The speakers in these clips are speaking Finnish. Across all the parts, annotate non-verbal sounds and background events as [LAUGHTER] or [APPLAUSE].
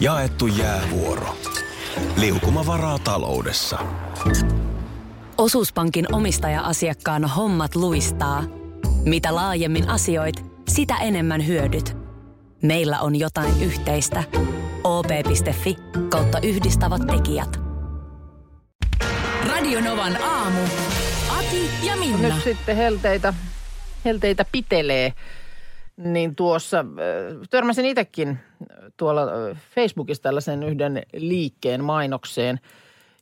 Jaettu jäävuoro. Liukuma varaa taloudessa. Osuuspankin omistaja-asiakkaan hommat luistaa. Mitä laajemmin asioit, sitä enemmän hyödyt. Meillä on jotain yhteistä. op.fi kautta yhdistävät tekijät. Radionovan aamu. Ati ja Minna. Nyt sitten helteitä, helteitä pitelee. Niin tuossa, törmäsin itsekin tuolla Facebookissa tällaisen yhden liikkeen mainokseen.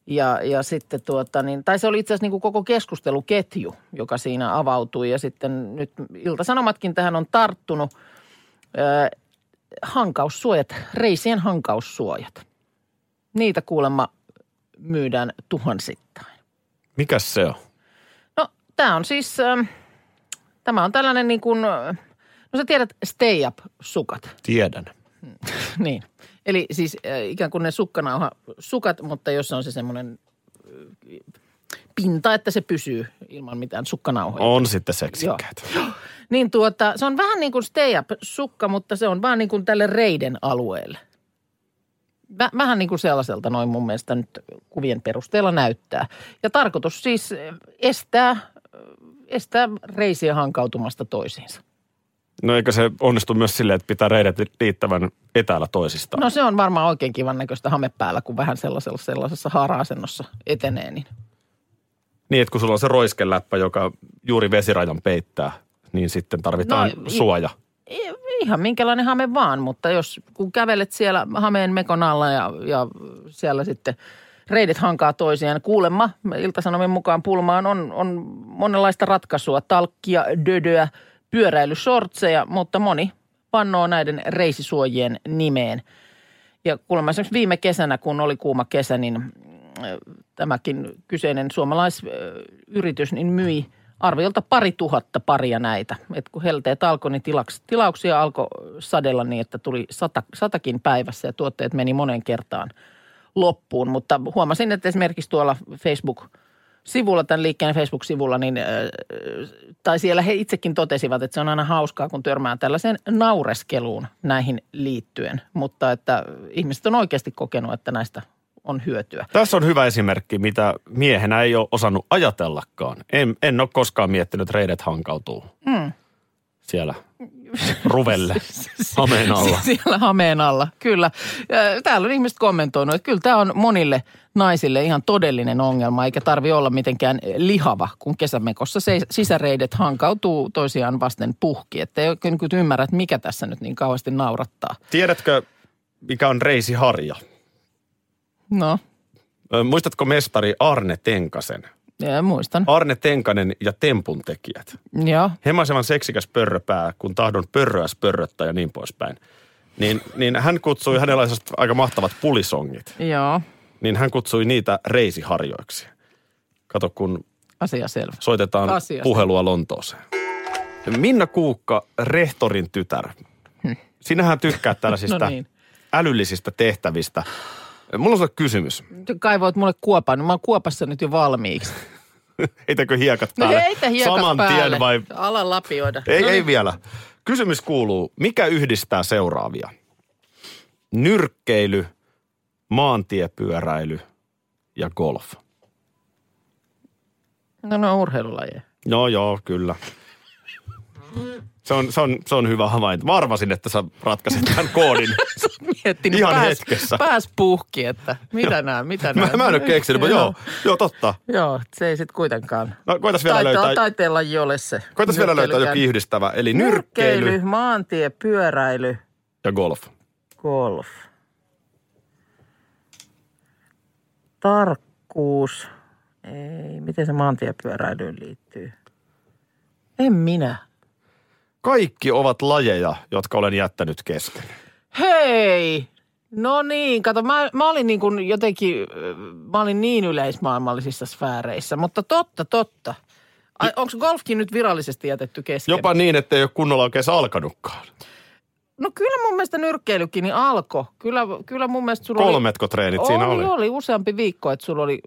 Ja, ja sitten tuota, niin, tai se oli itse asiassa niin koko keskusteluketju, joka siinä avautui. Ja sitten nyt Ilta-Sanomatkin tähän on tarttunut. Äh, hankaussuojat, reisien hankaussuojat. Niitä kuulemma myydään tuhansittain. Mikäs se on? No tämä on siis, äh, tämä on tällainen niin kuin, no sä tiedät stay up sukat. Tiedän. [LAUGHS] niin. Eli siis äh, ikään kuin ne sukkanauha sukat, mutta jos on se semmoinen äh, pinta, että se pysyy ilman mitään sukkanauhoja. On sitten seksikkäät. [GASPS] Niin tuota, se on vähän niin kuin stay up sukka, mutta se on vaan niin kuin tälle reiden alueelle. Vä, vähän niin kuin sellaiselta noin mun mielestä nyt kuvien perusteella näyttää. Ja tarkoitus siis estää, estää reisiä hankautumasta toisiinsa. No eikö se onnistu myös silleen, että pitää reidet riittävän etäällä toisistaan? No se on varmaan oikein kivan näköistä hame päällä, kun vähän sellaisessa, sellaisessa haara-asennossa etenee. Niin. Niin, että kun sulla on se roiskeläppä, joka juuri vesirajan peittää, niin sitten tarvitaan No, suoja. I- Ihan minkälainen hame vaan, mutta jos kun kävelet siellä hameen mekon alla ja, ja siellä sitten reidet hankaa toisiaan. Kuulemma Ilta-Sanomien mukaan pulmaan on, on monenlaista ratkaisua, talkkia, dödöä, pyöräilyshortseja, mutta moni vannoo näiden reisisuojien nimeen. Ja kuulemma esimerkiksi viime kesänä, kun oli kuuma kesä, niin äh, tämäkin kyseinen suomalaisyritys niin myi arviolta pari tuhatta paria näitä. Et kun helteet alkoi, niin tilaks, tilauksia alkoi sadella niin, että tuli sata, satakin päivässä ja tuotteet meni monen kertaan loppuun. Mutta huomasin, että esimerkiksi tuolla Facebook-sivulla, tämän liikkeen Facebook-sivulla, niin, tai siellä he itsekin totesivat, että se on aina hauskaa, kun törmää tällaiseen naureskeluun näihin liittyen. Mutta että ihmiset on oikeasti kokenut, että näistä on hyötyä. Tässä on hyvä esimerkki, mitä miehenä ei ole osannut ajatellakaan. En, en ole koskaan miettinyt, että reidet hankautuu Mm. siellä ruvelle [LAUGHS] hameen alla. Siellä hameen alla, kyllä. Täällä on ihmiset kommentoinut, että kyllä tämä on monille naisille ihan todellinen ongelma, eikä tarvi olla mitenkään lihava, kun kesämekossa se sisäreidet hankautuu toisiaan vasten puhki. Että ei oikein nyt ymmärrä, että mikä tässä nyt niin kauheasti naurattaa. Tiedätkö, mikä on reisiharja? No, Muistatko mestari Arne Tenkasen? Ja muistan. Arne Tenkanen ja Tempun tekijät. Joo, Hemaisevan seksikäs pörröpää, kun tahdon pörröä spörröttää ja niin poispäin. Niin, niin hän kutsui, sellaiset aika mahtavat pulisongit, joo, niin hän kutsui niitä reisiharjoiksi. Kato, kun asia selvä. soitetaan Asia puhelua Lontooseen. Minna Kuukka, rehtorin tytär. Sinähän tykkäät tällaisista [LAUGHS] No niin. älyllisistä tehtävistä. Mulla on sulle kysymys. Nyt Kaivoit mulle kuopan, mä oon kuopassa nyt jo valmiiksi. [LAUGHS] Heitäkö hiekat No päälle? heitä hiekat Saman päälle. tien vai? Ala lapioida. Ei, No ei niin. vielä. Kysymys kuuluu, mikä yhdistää seuraavia? Nyrkkeily, maantiepyöräily ja golf. No, no urheilulajeja. Joo, joo, kyllä. Se on, se on, se on hyvä havainto. Mä arvasin, että sä ratkaisit tämän koodin. [LAUGHS] miettinyt Ihan pääs, hetkessä. pääs puhki, että mitä nämä, mitä mä, nämä. mä en ole keksinyt, mutta joo, joo, totta. Joo, se ei sitten kuitenkaan. No, koitas vielä Taite- löytää, Taiteella ole se. koitas vielä löytää jokin yhdistävä. Eli nyrkkeily Nyrkkeily, maantie, pyöräily, ja golf. golf. Tarkkuus. Ei, miten se maantiepyöräilyyn liittyy? En minä. Kaikki ovat lajeja, jotka olen jättänyt kesken. Hei! No niin, kato, mä, mä olin niin kuin jotenkin, äh, mä olin niin yleismaailmallisissa sfääreissä, mutta totta, totta. Onko golfkin nyt virallisesti jätetty kesken? Jopa niin, että ei ole kunnolla oikein alkanutkaan. No kyllä mun mielestä nyrkkeilykin niin alkoi. Kyllä, kyllä mun mielestä sulla Kolmetko treenit oli... siinä oli? oli useampi viikko, että sulla oli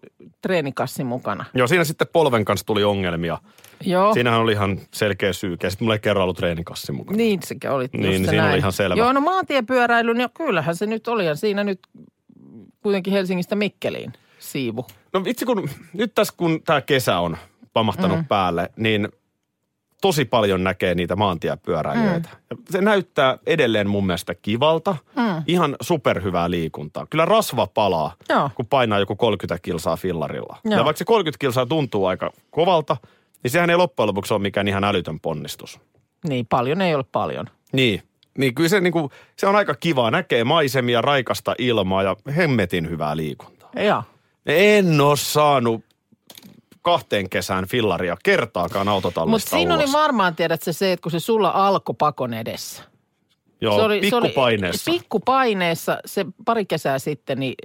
treenikassi mukana. Joo, siinä sitten polven kanssa tuli ongelmia. Joo. Siinähän oli ihan selkeä syy. Ja sitten mulla ei kerran ollut treenikassi mukana. Niin sekä oli. Niin, niin siinä oli näin. ihan selvä. Joo, no maantiepyöräily, niin kyllähän se nyt oli. Ja siinä nyt kuitenkin Helsingistä Mikkeliin siivu. No vitsi kun, nyt tässä kun tämä kesä on pamahtanut mm. päälle, niin tosi paljon näkee niitä maantiepyöräilijöitä. Mm. Se näyttää edelleen mun mielestä kivalta. Mm. Ihan superhyvää liikuntaa. Kyllä rasva palaa, Joo. kun painaa joku 30 kilsaa fillarilla. Joo. Ja vaikka se 30 kilsaa tuntuu aika kovalta, niin sehän ei loppujen lopuksi ole mikään ihan älytön ponnistus. Niin, paljon ei ole paljon. Niin. Niin kyllä se, niin kuin, se on aika kiva. Näkee maisemia, raikasta ilmaa ja hemmetin hyvää liikuntaa. Joo. En ole saanut kahteen kesään fillaria kertaakaan Mutta autotallista siinä ulos. oli varmaan, tiedät se, se, että kun se sulla alkoi pakon edessä. Joo, se oli, pikkupaineessa. Se oli, pikkupaineessa se pari kesää sitten, niin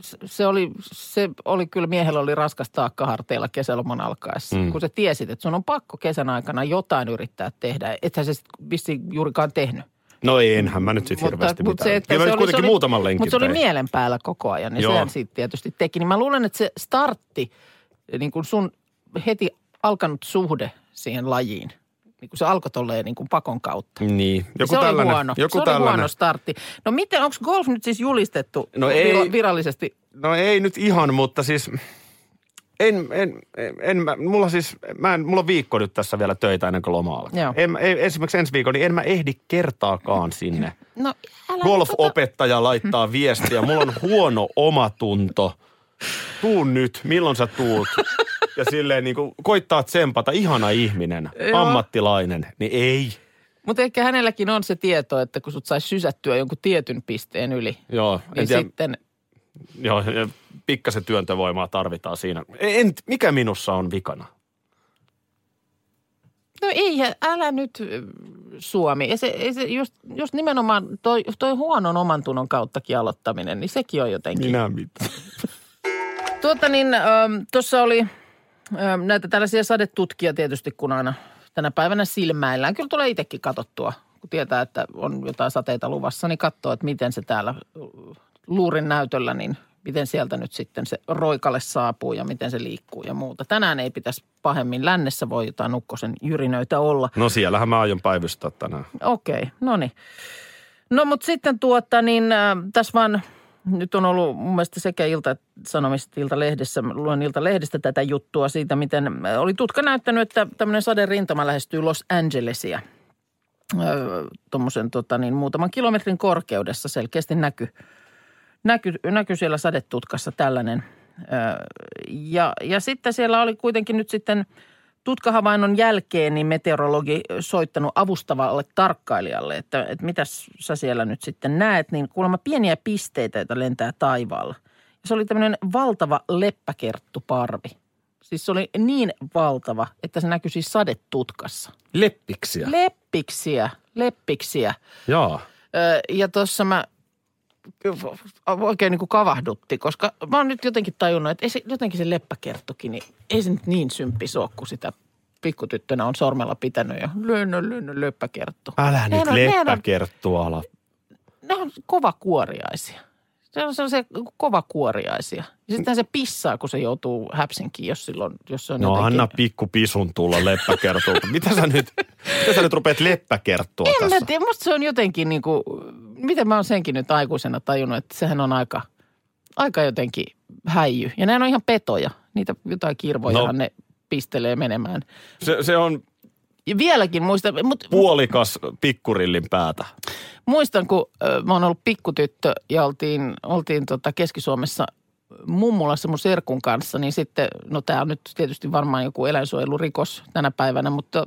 se- se oli, se oli kyllä miehellä oli raskas taakka harteilla kesäloman alkaessa. Mm. Kun sä tiesit, että sun on pakko kesän aikana jotain yrittää tehdä. Ethän se vissi juurikaan tehnyt. No enhän mä nyt sitten hirveästi mutta mitään. Kyllä mä nyt kuitenkin muutaman lenkin Mutta se oli mielen päällä koko ajan, niin Joo. sehän siitä tietysti teki. Niin mä luulen, että se startti, niin kuin sun heti alkanut suhde siihen lajiin, niin kuin se alkoi tolleen niin kuin pakon kautta. Niin, joku se tällainen. oli huono. Joku se oli tällainen. huono startti. No miten, onko golf nyt siis julistettu No ei. vira- virallisesti? No ei nyt ihan, mutta siis en, en, en, en mä, mulla siis, mä en, mulla on viikko nyt tässä vielä töitä ennen kuin loma alkaa. Joo. En, ei, esimerkiksi ensi viikolla, niin en mä ehdi kertaakaan sinne. No älä Golf-opettaja laittaa viestiä, mulla on huono omatunto. Tuu nyt, milloin sä tuut? Ja silleen niin kuin koittaa tsempata, ihana ihminen, Joo. ammattilainen, niin ei. Mutta ehkä hänelläkin on se tieto, että kun sut saisi sysättyä jonkun tietyn pisteen yli, Joo, en niin tiedä, sitten... joo, ja pikkasen työntövoimaa tarvitaan siinä. En, mikä minussa on vikana? No ei, älä nyt Suomi. Ja se, ei se just, just nimenomaan toi, toi huonon oman tunnon kauttakin aloittaminen, niin sekin on jotenkin. Minä mitä? Tuota niin, tuossa oli ähm, näitä tällaisia sadetutkia tietysti, kun aina tänä päivänä silmäillään. Kyllä tulee itsekin katsottua, kun tietää, että on jotain sateita luvassa, niin katsoo, että miten se täällä ö, luurin näytöllä, niin miten sieltä nyt sitten se roikalle saapuu ja miten se liikkuu ja muuta. Tänään ei pitäisi pahemmin. Lännessä voi jotain ukkosen jyrinöitä olla. No siellähän mä aion päivystää tänään. Okei, no niin. No mutta sitten tuota niin äh, tässä vaan nyt on ollut mun mielestä sekä Ilta Sanomista Ilta-lehdessä, mä luen Ilta-lehdestä tätä juttua siitä, miten äh, oli tutka näyttänyt, että tämmöinen saderintama lähestyy Los Angelesia. Tuommoisen tota, niin, muutaman kilometrin korkeudessa selkeästi näky, näky, näky siellä sadetutkassa tällainen. Ö, Ja, ja sitten siellä oli kuitenkin nyt sitten tutkahavainnon jälkeen niin meteorologi soittanut avustavalle tarkkailijalle, että, että mitäs sä siellä nyt sitten näet, niin kuulemma pieniä pisteitä, joita lentää taivaalla. Ja se oli tämmöinen valtava leppäkerttuparvi. Siis se oli niin valtava, että se näkyi siis sadetutkassa. Leppiksiä. Leppiksiä, leppiksiä. Ö, Ja tuossa mä oikein niin kuin kavahdutti, koska mä oon nyt jotenkin tajunnut, että ei se, jotenkin se leppäkerttukin, niin ei se nyt niin symppis ole, kun sitä pikkutyttönä on sormella pitänyt ja lönnö, lönnö, leppäkerttu. Älä nyt leppäkerttua ala. Ne on kovakuoriaisia. Se on sellaisia kovakuoriaisia. Ja sitten se pissaa, kun se joutuu häpsinkiin, jos, silloin, jos se on No jotenkin... anna pikku pisun tulla leppäkertulta. Mitä sä nyt, mitä sä nyt rupeat leppäkerttua En tässä? mä tiedä, musta se on jotenkin niin kuin, miten mä oon senkin nyt aikuisena tajunnut, että sehän on aika, aika jotenkin häijy. Ja nämä on ihan petoja, niitä jotain kirvojahan No. ne pistelee menemään. Se, se on Ja vieläkin muistan, mutta puolikas pikkurillin päätä. muistan, kun ö, mä oon ollut pikkutyttö ja oltiin, oltiin tota Keski-Suomessa mummulassa mun serkun kanssa, niin sitten, no tämä on nyt tietysti varmaan joku eläinsuojelurikos tänä päivänä, mutta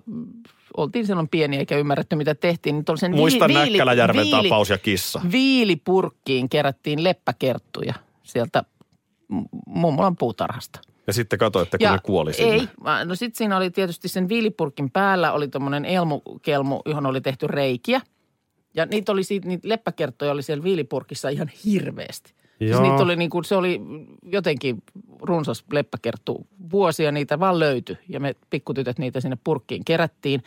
oltiin silloin pieniä eikä ymmärretty mitä tehtiin. Niin sen Muista Näkkäläjärven tapaus ja kissa. Viilipurkkiin kerättiin leppäkerttuja sieltä m- mummolan puutarhasta. Ja sitten katsoitte, kun ne kuoli sinne. Ei, no sitten siinä oli tietysti sen viilipurkin päällä oli tuommoinen elmukelmu, johon oli tehty reikiä. Ja niitä oli siitä, niitä leppäkerttoja oli siellä viilipurkissa ihan hirveästi. Siis Joo. niitä oli niin kuin, se oli jotenkin runsas leppäkerttu vuosia, niitä vaan löytyi. Ja me pikkutytöt niitä sinne purkkiin kerättiin.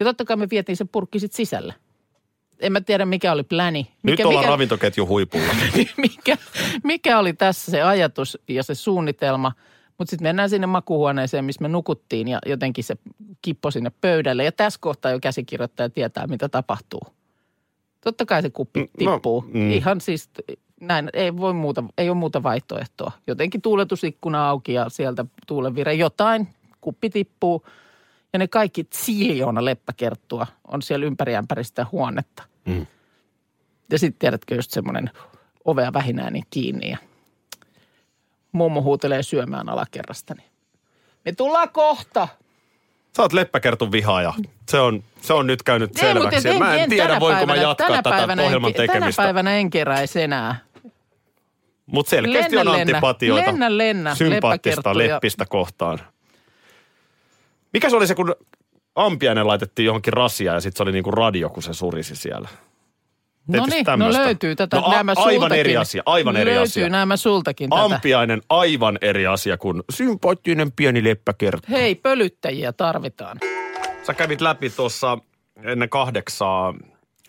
Ja totta kai me vietiin se purkki sitten sisälle. en mä tiedä mikä oli pläni. Nyt Mikä, ollaan mikä, ravintoketju huipulla. [LAUGHS] mikä, mikä oli tässä se ajatus ja se suunnitelma. Mutta sitten mennään sinne makuuhuoneeseen, missä me nukuttiin ja jotenkin se kippo sinne pöydälle. Ja tässä kohtaa jo käsikirjoittaja tietää, mitä tapahtuu. Totta kai se kuppi No, tippuu. mm. Ihan siis näin, ei, voi muuta, ei ole muuta vaihtoehtoa. Jotenkin tuuletusikkuna auki ja sieltä tuulenvire jotain, kuppi tippuu. Ja ne kaikki siljoona leppäkerttua on siellä ympäri ämpäri sitä huonetta. Mm. Ja sitten tiedätkö just semmoinen ovea vähinäinen kiinni ja mummo huutelee syömään alakerrasta. Niin me tullaan kohta. Sä oot leppäkertun vihaaja. Se on, se on nyt käynyt Ei, mutta selväksi. mä en, tiedä, tänä voinko mä päivänä- jatkaa tänä tätä päivänä ohjelman en, Tänä tekemistä. päivänä en keräisi enää. Mutta selkeästi on Lennä, lennä. antipatioita. Lennä, lennä, sympaattista leppistä kohtaan. Mikä se oli se, kun ampiainen laitettiin johonkin rasiaan ja sitten se oli niinku radio, kun se surisi siellä? No niin, no löytyy tätä. No, a- nämä aivan sultakin. eri asia, aivan eri löytyy asia. nämä sultakin tätä. Ampiainen aivan eri asia kuin sympaattinen pieni leppäkerttu. Hei, pölyttäjiä tarvitaan. Sä kävit läpi tuossa ennen kahdeksaa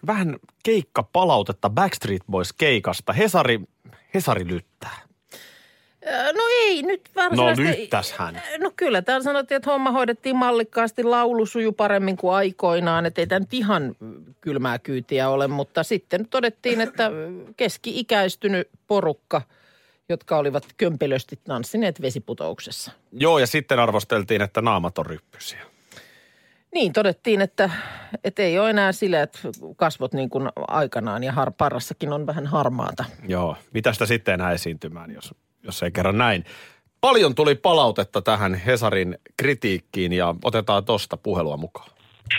vähän keikka palautetta Backstreet Boys keikasta. Hesari, Hesari lyttää. No ei, nyt No varsinaisesti... lyttäs hän. No kyllä, täällä sanottiin, että homma hoidettiin mallikkaasti, laulu sujuu paremmin kuin aikoinaan, että ei tämä nyt ihan kylmää kyytiä ole, mutta sitten todettiin, että keski-ikäistynyt porukka, jotka olivat kömpelösti tanssineet vesiputouksessa. Joo, ja sitten arvosteltiin, että naamat on ryppysiä. Niin, todettiin, että, että ei ole enää sileät kasvot niin kuin aikanaan ja har, parrassakin on vähän harmaata. Joo, mitä sitä sitten enää esiintymään, jos, jos ei kerran näin. Paljon tuli palautetta tähän Hesarin kritiikkiin ja otetaan tosta puhelua mukaan.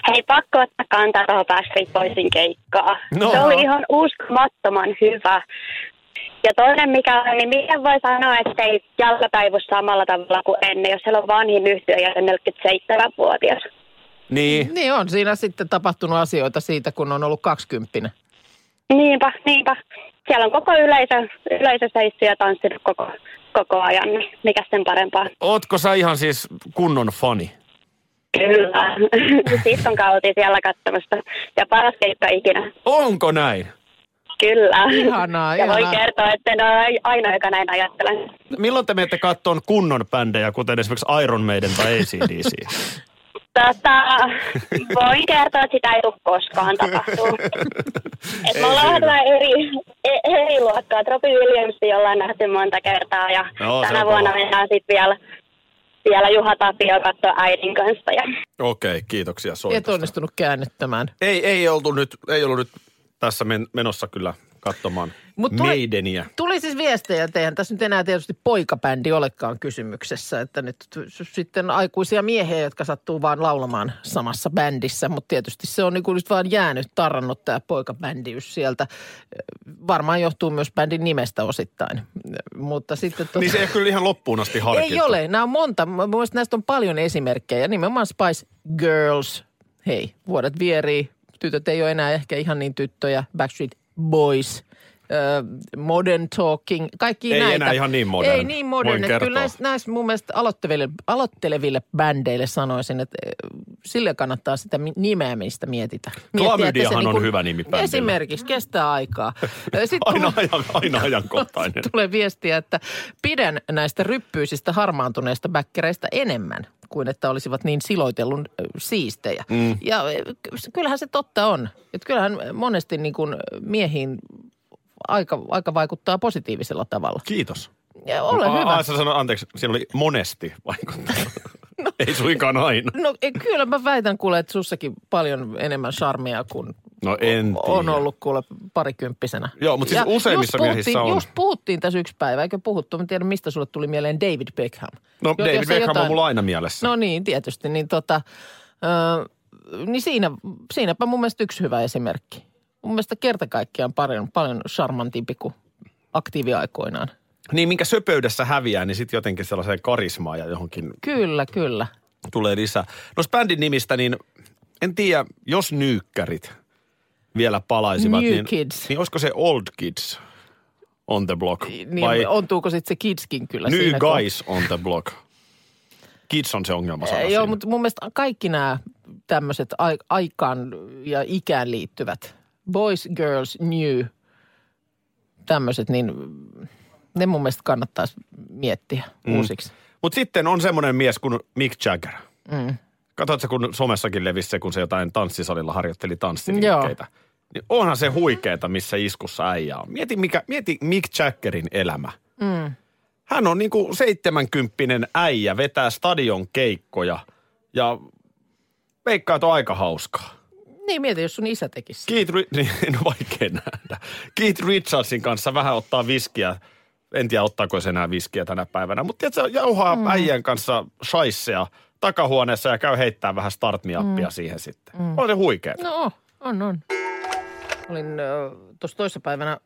Hei, pakko ottaa kantaa tuohon Backstreet Boysin keikkaa. No. Se oli ihan uskomattoman hyvä. Ja toinen mikä on, niin miten voi sanoa, että ei jalka taivu samalla tavalla kuin ennen, jos siellä on vanhin yhtiö ja se 47-vuotias. Niin, Niin on siinä sitten tapahtunut asioita siitä, kun on ollut kaksikymppinen. Niinpä, niinpä. Siellä on koko yleisö, yleisö seissyt ja tanssinut koko, koko ajan, niin mikä sen parempaa. ootko sä ihan siis kunnon fani? Kyllä. [LAUGHS] Sitten käytiin siellä katsomassa. Ja paras keikka ikinä. Onko näin? Kyllä. Ihanaa, ja voin ihanaa. kertoa, että en ole ainoa, joka näin ajattelen. Milloin te menette kattoon kunnon bändejä, kuten esimerkiksi Iron Maiden tai ACDC? [LAUGHS] Tota, voin kertoa, että sitä ei tule koskaan tapahtuu. [LAUGHS] Et me ollaan vähän eri, eri luokkaa. Robbie Williamsia ollaan nähty monta kertaa ja se tänä on vuonna kova. mennään sitten vielä, vielä Juha Tapio katsoa äidin kanssa. Ja Okei, okay, kiitoksia Et soitosta. onnistunut käännyttämään. Ei, ei, oltu nyt, ei ollut nyt tässä men, menossa kyllä katsomaan Mut tuli- Maideniä. Tuli siis viestejä, että eihän tässä nyt enää tietysti poikabändi olekaan kysymyksessä, että nyt sitten aikuisia miehiä, jotka sattuu vaan laulamaan samassa bändissä, mutta tietysti se on niin nyt vaan jäänyt, tarrannut tämä poikabändiys sieltä. Varmaan johtuu myös bändin nimestä osittain, mutta sitten... Tota, Niin se ei kyllä ihan loppuun asti harkittu. ei ole, nämä on monta, mun mielestä näistä on paljon esimerkkejä, nimenomaan Spice Girls, hei, vuodet vierii, tytöt ei ole enää ehkä ihan niin tyttöjä, Backstreet Boys, Modern Talking, kaikki Ei näitä. enää ihan niin modern, Ei niin modern, että kyllä näissä, näissä mun mielestä aloitteleville, aloitteleville bändeille sanoisin, että sille kannattaa sitä mi- nimeämistä mietitä. Klamydiahan on niinku- hyvä nimi bändille. Esimerkiksi, kestää aikaa. [LAUGHS] Sitten Aina, ajan, aina ajankohtainen. [LAUGHS] tulee viestiä, että pidän näistä ryppyisistä harmaantuneista bäkkereistä enemmän kuin että olisivat niin siloitellun siistejä. Mm. Ja kyllähän se totta on. Että kyllähän monesti niin kuin miehiin aika, aika vaikuttaa positiivisella tavalla. Kiitos. Ja ole Aa, hyvä. aa, sä sanoit, anteeksi, siinä oli monesti vaikuttaa. [LAUGHS] [LAUGHS] Ei suinkaan aina. No e, kyllä mä väitän kuule, että sussakin paljon enemmän charmia kuin No en on ollut kuule parikymppisenä. Joo, mutta siis Ja useimmissa just miehissä on. Just puhuttiin tässä yksi päivä, eikö puhuttu? Mä tiedän, mistä sulle tuli mieleen David Beckham. No Jo- David Beckham on jotain- mulla aina mielessä. No niin, tietysti. Niin, tota, ö, niin siinä, siinäpä mun mielestä yksi hyvä esimerkki. Mun mielestä kerta kaikkiaan paljon, paljon charmantimpi kuin aktiiviaikoinaan. Niin minkä söpöydessä häviää, niin sitten jotenkin sellaiseen karismaan ja johonkin Kyllä, kyllä. tulee lisää. No bändin nimistä, niin en tiedä, jos nyykkärit vielä palaisivat, New niin, Kids. niin olisiko se Old Kids on the block? Niin vai ontuuko sitten se kidskin kyllä New siinä? kun- Guys on the block? Kids on se ongelma sana Joo, siinä. mutta mun mielestä kaikki nämä tämmöiset aikaan ja ikään liittyvät Boys, Girls, New, tämmöiset, niin ne mun mielestä kannattaisi miettiä mm. uusiksi. Mutta sitten on semmoinen mies kuin Mick Jagger. Mm. Katsoitko, kun somessakin levisi se, kun se jotain tanssisalilla harjoitteli tanssiliikkeitä. Niin onhan se huikeeta, missä iskussa äijä on. Mieti, mikä, mieti Mick Jaggerin elämä. Mm. Hän on niinku seitsemänkymppinen äijä, vetää stadion keikkoja ja veikkaa, että on aika hauskaa. Niin, mieti, jos sun isä tekisi. Keith, [LAUGHS] niin, no vaikea nähdä. Keith Richardsin kanssa vähän ottaa viskiä. En tiedä, ottaako se enää viskiä tänä päivänä. Mutta tiedätkö, jauhaa mm. äijän kanssa shaisseja takahuoneessa ja käy heittää vähän start mm. siihen sitten. Mm. On se huikea. No, on, on. Olin tuossa toissapäivänä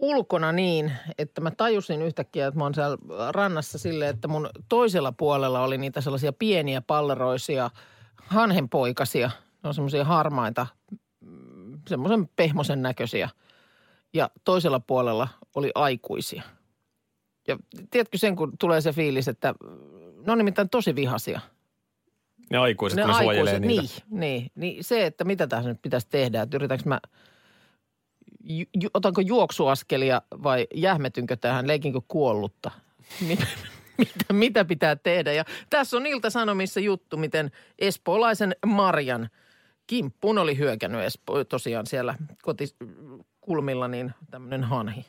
ulkona niin, että mä tajusin yhtäkkiä, että mä oon siellä rannassa silleen, että mun toisella puolella oli niitä sellaisia pieniä palleroisia hanhenpoikasia. Ne on semmoisia harmaita, semmoisen pehmosen näköisiä. Ja toisella puolella oli aikuisia. Ja tiedätkö sen, kun tulee se fiilis, että ne on nimittäin tosi vihasia. Ne aikuiset, ne, ne aikuiset, suojelee niitä. Niin, niin, niin se, että mitä tässä nyt pitäisi tehdä, että yritänkö mä – ju, ju, otanko juoksuaskelia vai jähmetynkö tähän, leikinkö kuollutta? Mitä, [LAUGHS] mitä, mitä pitää tehdä? Ja tässä on Ilta-Sanomissa juttu, miten espoolaisen Marjan kimppuun oli hyökännyt Espo, tosiaan siellä kotikulmilla niin tämmöinen hanhi.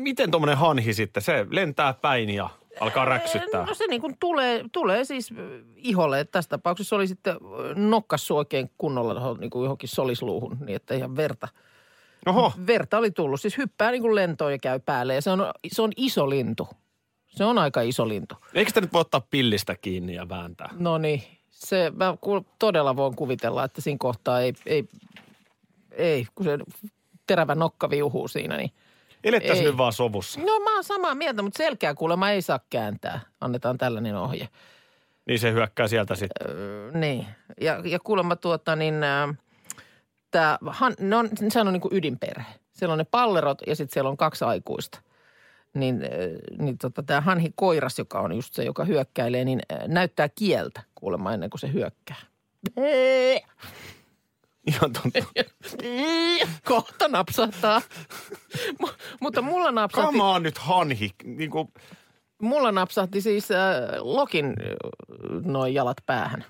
Miten tuommoinen hanhi sitten, se lentää päin ja alkaa räksyttää? No se niin kuin tulee, tulee siis iholle. Että tässä tapauksessa oli sitten nokkassu oikein kunnolla niin kuin johonkin solisluuhun, niin että ihan verta – Oho. Verta oli tullut. Siis hyppää niin kuin lentoon ja käy päälle. Ja se on, se on iso lintu. Se on aika iso lintu. Eikö sitä nyt voi ottaa pillistä kiinni ja vääntää? No niin. Se, mä todella voin kuvitella, että siinä kohtaa ei, ei, ei kun se terävä nokka viuhuu siinä, niin Elettäisiin nyt vaan sovussa. No mä oon samaa mieltä, mutta selkeä kuulemma ei saa kääntää. Annetaan tällainen ohje. Niin se hyökkää sieltä sitten. Öö, niin. Ja, ja kuulemma tuota niin... Äh, tämä, ne on, se on niin kuin ydinperhe. Siellä on ne pallerot ja sitten siellä on kaksi aikuista. Niin, äh, niin tota, tämä hanhi koiras, joka on just se, joka hyökkäilee, niin äh, näyttää kieltä kuulemma ennen kuin se hyökkää. [LAUGHS] Ihan totta. [LAUGHS] Kohta napsahtaa. mutta mulla napsahti... Kama on nyt hanhi. Niin kuin... Mulla napsahti siis äh, Lokin äh, noin jalat päähän.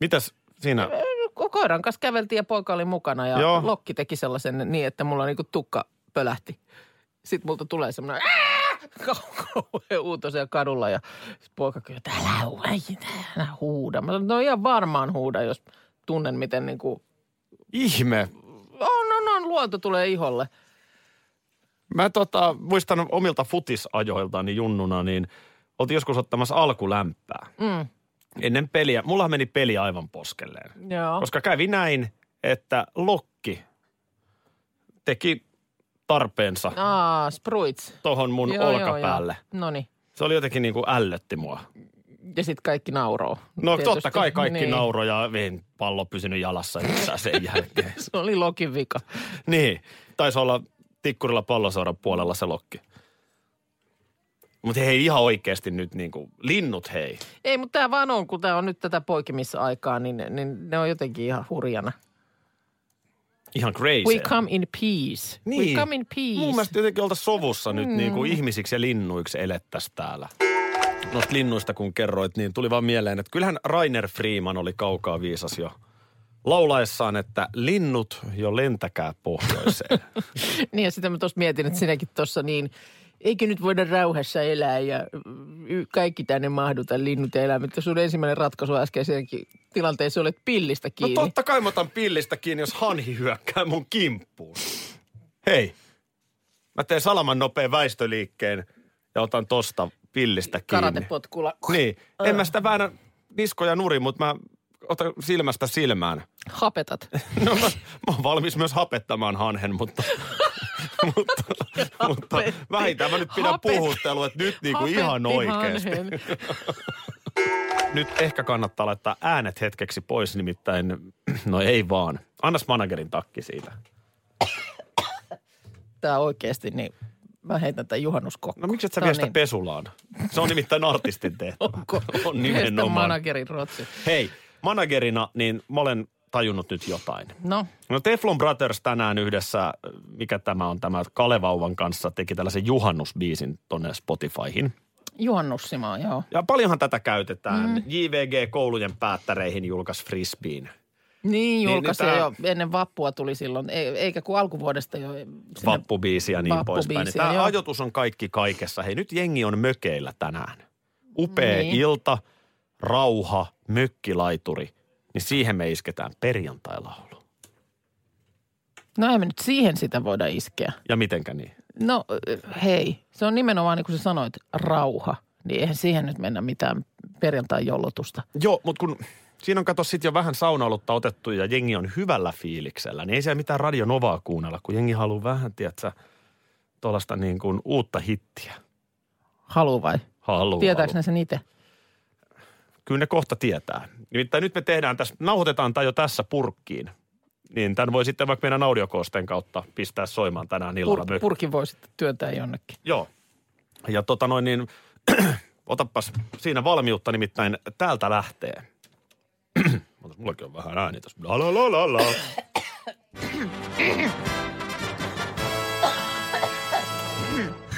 Mitäs siinä? koiran kanssa käveltiin ja poika oli mukana ja Joo. Lokki teki sellaisen niin, että mulla niinku tukka pölähti. Sitten multa tulee semmoinen kauhean uuto siellä kadulla ja poika kyllä, että älä, älä huuda. Mä sanoin, no ihan varmaan huuda, jos tunnen miten niinku... Ihme. On, on, on, luonto tulee iholle. Mä tota, muistan omilta futisajoiltani junnuna, niin oltiin joskus ottamassa alkulämpää. Mm ennen peliä. Mulla meni peli aivan poskelleen. Joo. Koska kävi näin, että Lokki teki tarpeensa. Aa, spruits. Tohon mun joo, olkapäälle. No niin. Se oli jotenkin niin kuin ällötti mua. Ja sitten kaikki nauroo. No tietysti. totta kai kaikki niin. nauroo ja en pallo pysynyt jalassa yhtään sen jälkeen. [LAUGHS] se oli Lokin vika. niin. Taisi olla tikkurilla palloseuran puolella se Lokki. Mutta hei ihan oikeasti nyt niin kuin, linnut hei. Ei, mutta tämä vaan on, kun tämä on nyt tätä poikimisaikaa, niin, niin ne on jotenkin ihan hurjana. Ihan crazy. We come in peace. Niin. We come in peace. Mun mielestä jotenkin oltaisiin sovussa mm. nyt niin kuin ihmisiksi ja linnuiksi elettäisiin täällä. Noista linnuista kun kerroit, niin tuli vaan mieleen, että kyllähän Rainer Freeman oli kaukaa viisas jo laulaessaan, että linnut jo lentäkää pohjoiseen. [LAUGHS] niin ja sitä mä tuossa mietin, että sinäkin tuossa niin – eikö nyt voida rauhassa elää ja kaikki tänne mahduta linnut ja eläimet. Sun ensimmäinen ratkaisu äskeisenkin tilanteessa olet pillistä kiinni. No totta kai mä otan pillistä kiinni, jos hanhi hyökkää mun kimppuun. Hei, mä teen salaman nopean väistöliikkeen ja otan tosta pillistä kiinni. Karatepotkulla. Niin, en mä sitä väännä niskoja nuri, mutta mä otan silmästä silmään. Hapetat. [LAUGHS] No mä, mä oon valmis myös hapettamaan hanhen, mutta [LAUGHS] mutta, mutta vähintään mä nyt pidän Hapet. puhuttelua, että nyt niinku ihan oikeasti. [LAUGHS] nyt ehkä kannattaa laittaa äänet hetkeksi pois, nimittäin, [CLEARS THROAT] no ei vaan. Annas managerin takki siitä. Tää oikeasti, niin mä heitän tämän juhannuskokko. No miksi et sä vie sitä niin. pesulaan? Se on nimittäin artistin [LAUGHS] tehtävä. Onko? On [LAUGHS] nimenomaan. managerin rotsi. Hei, managerina, niin mä olen tajunnut nyt jotain. No, No Teflon Brothers tänään yhdessä, mikä tämä on tämä Kalevauvan kanssa, teki tällaisen juhannusbiisin tonne Spotifyhin. Juhannussimaa, joo. Ja paljonhan tätä käytetään. Mm. JVG koulujen päättäreihin julkaisi Frisbeen. Niin julkaisi niin tää- jo ennen vappua tuli silloin, eikä kuin alkuvuodesta jo. sinne- Vappubiisi ja niin poispäin. Niin Tämä joo. ajoitus on kaikki kaikessa. Hei, nyt jengi on mökeillä tänään. Upea Niin. ilta, rauha, mökkilaituri. Niin siihen me isketään perjantai-laulu. No ei me nyt siihen sitä voida iskeä. Ja mitenkä niin? No hei, se on nimenomaan niin kuin sä sanoit, rauha. Niin eihän siihen nyt mennä mitään perjantai-jollotusta. Joo, mutta kun siinä on kato sitten jo vähän saunaolutta otettu ja jengi on hyvällä fiiliksellä, niin ei siellä mitään Radio Novaa kuunnella, kun jengi haluaa vähän, tiedätkö, tuollaista niin kuin uutta hittiä. Haluu vai? Haluaa. Tietääkö ne sen itse? Kyllä ne kohta tietää. Nimittäin nyt me tehdään tässä, nauhoitetaan tämä jo tässä purkkiin. Niin tämän voi sitten vaikka meidän audiokoosteen kautta pistää soimaan tänään illalla. Pur, purkin voi sitten työntää jonnekin. Joo. Ja tota noin niin, [CLEARS THROAT] otapas siinä valmiutta nimittäin täältä lähtee. [CLEARS THROAT] Mutta mullakin on vähän ääni tässä. La la la la la. [CLEARS THROAT]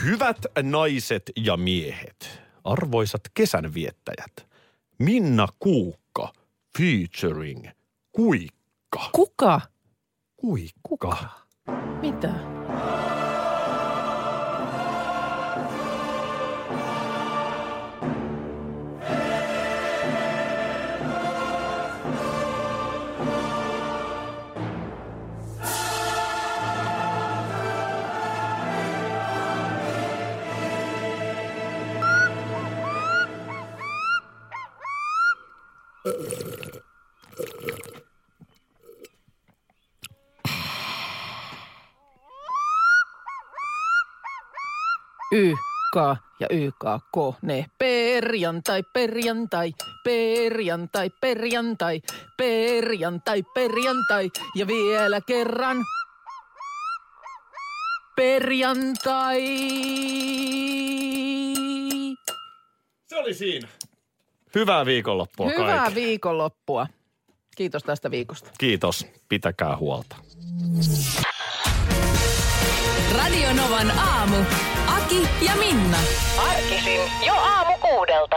Hyvät naiset ja miehet, arvoisat kesänviettäjät, Minna Kuukka featuring Kuikka. Kuka? Kuikka. Mitä? Y, K ja YK, ne perjantai, perjantai, perjantai, perjantai, perjantai, perjantai ja vielä kerran perjantai. Se oli siinä. Hyvää viikonloppua Hyvää kaikille. viikonloppua. Kiitos tästä viikosta. Kiitos. Pitäkää huolta. Radio Novan aamu. Aki ja Minna. Arkisin jo aamu kuudelta.